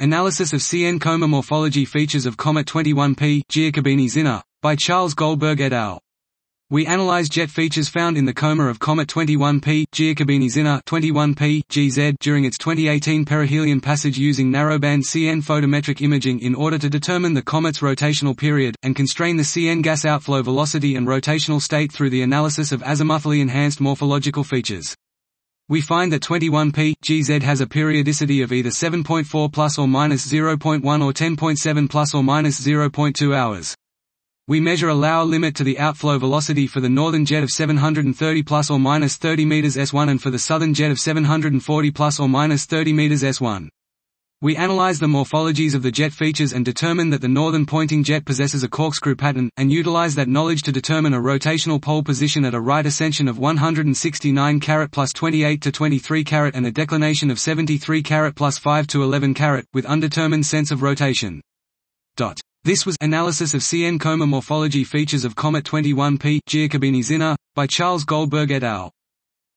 Analysis of CN coma morphology features of comet 21P Giacobini-Zinner, by Charles Goldberg et al. We analyzed jet features found in the coma of comet 21P Giacobini-Zinner 21P GZ during its 2018 perihelion passage using narrowband CN photometric imaging in order to determine the comet's rotational period, and constrain the CN gas outflow velocity and rotational state through the analysis of azimuthally enhanced morphological features. We find that 21P GZ has a periodicity of either 7.4 plus or minus 0.1 or 10.7 plus or minus 0.2 hours. We measure a lower limit to the outflow velocity for the northern jet of 730 plus or minus 30 meters s1 and for the southern jet of 740 plus or minus 30 meters s1. We analyze the morphologies of the jet features and determine that the northern pointing jet possesses a corkscrew pattern, and utilize that knowledge to determine a rotational pole position at a right ascension of 169 caret plus 28 to 23 caret and a declination of 73 caret plus 5 to 11 caret, with undetermined sense of rotation. Dot. This was Analysis of CN coma morphology features of comet 21P Giacobini-Zinner, by Charles Goldberg et al.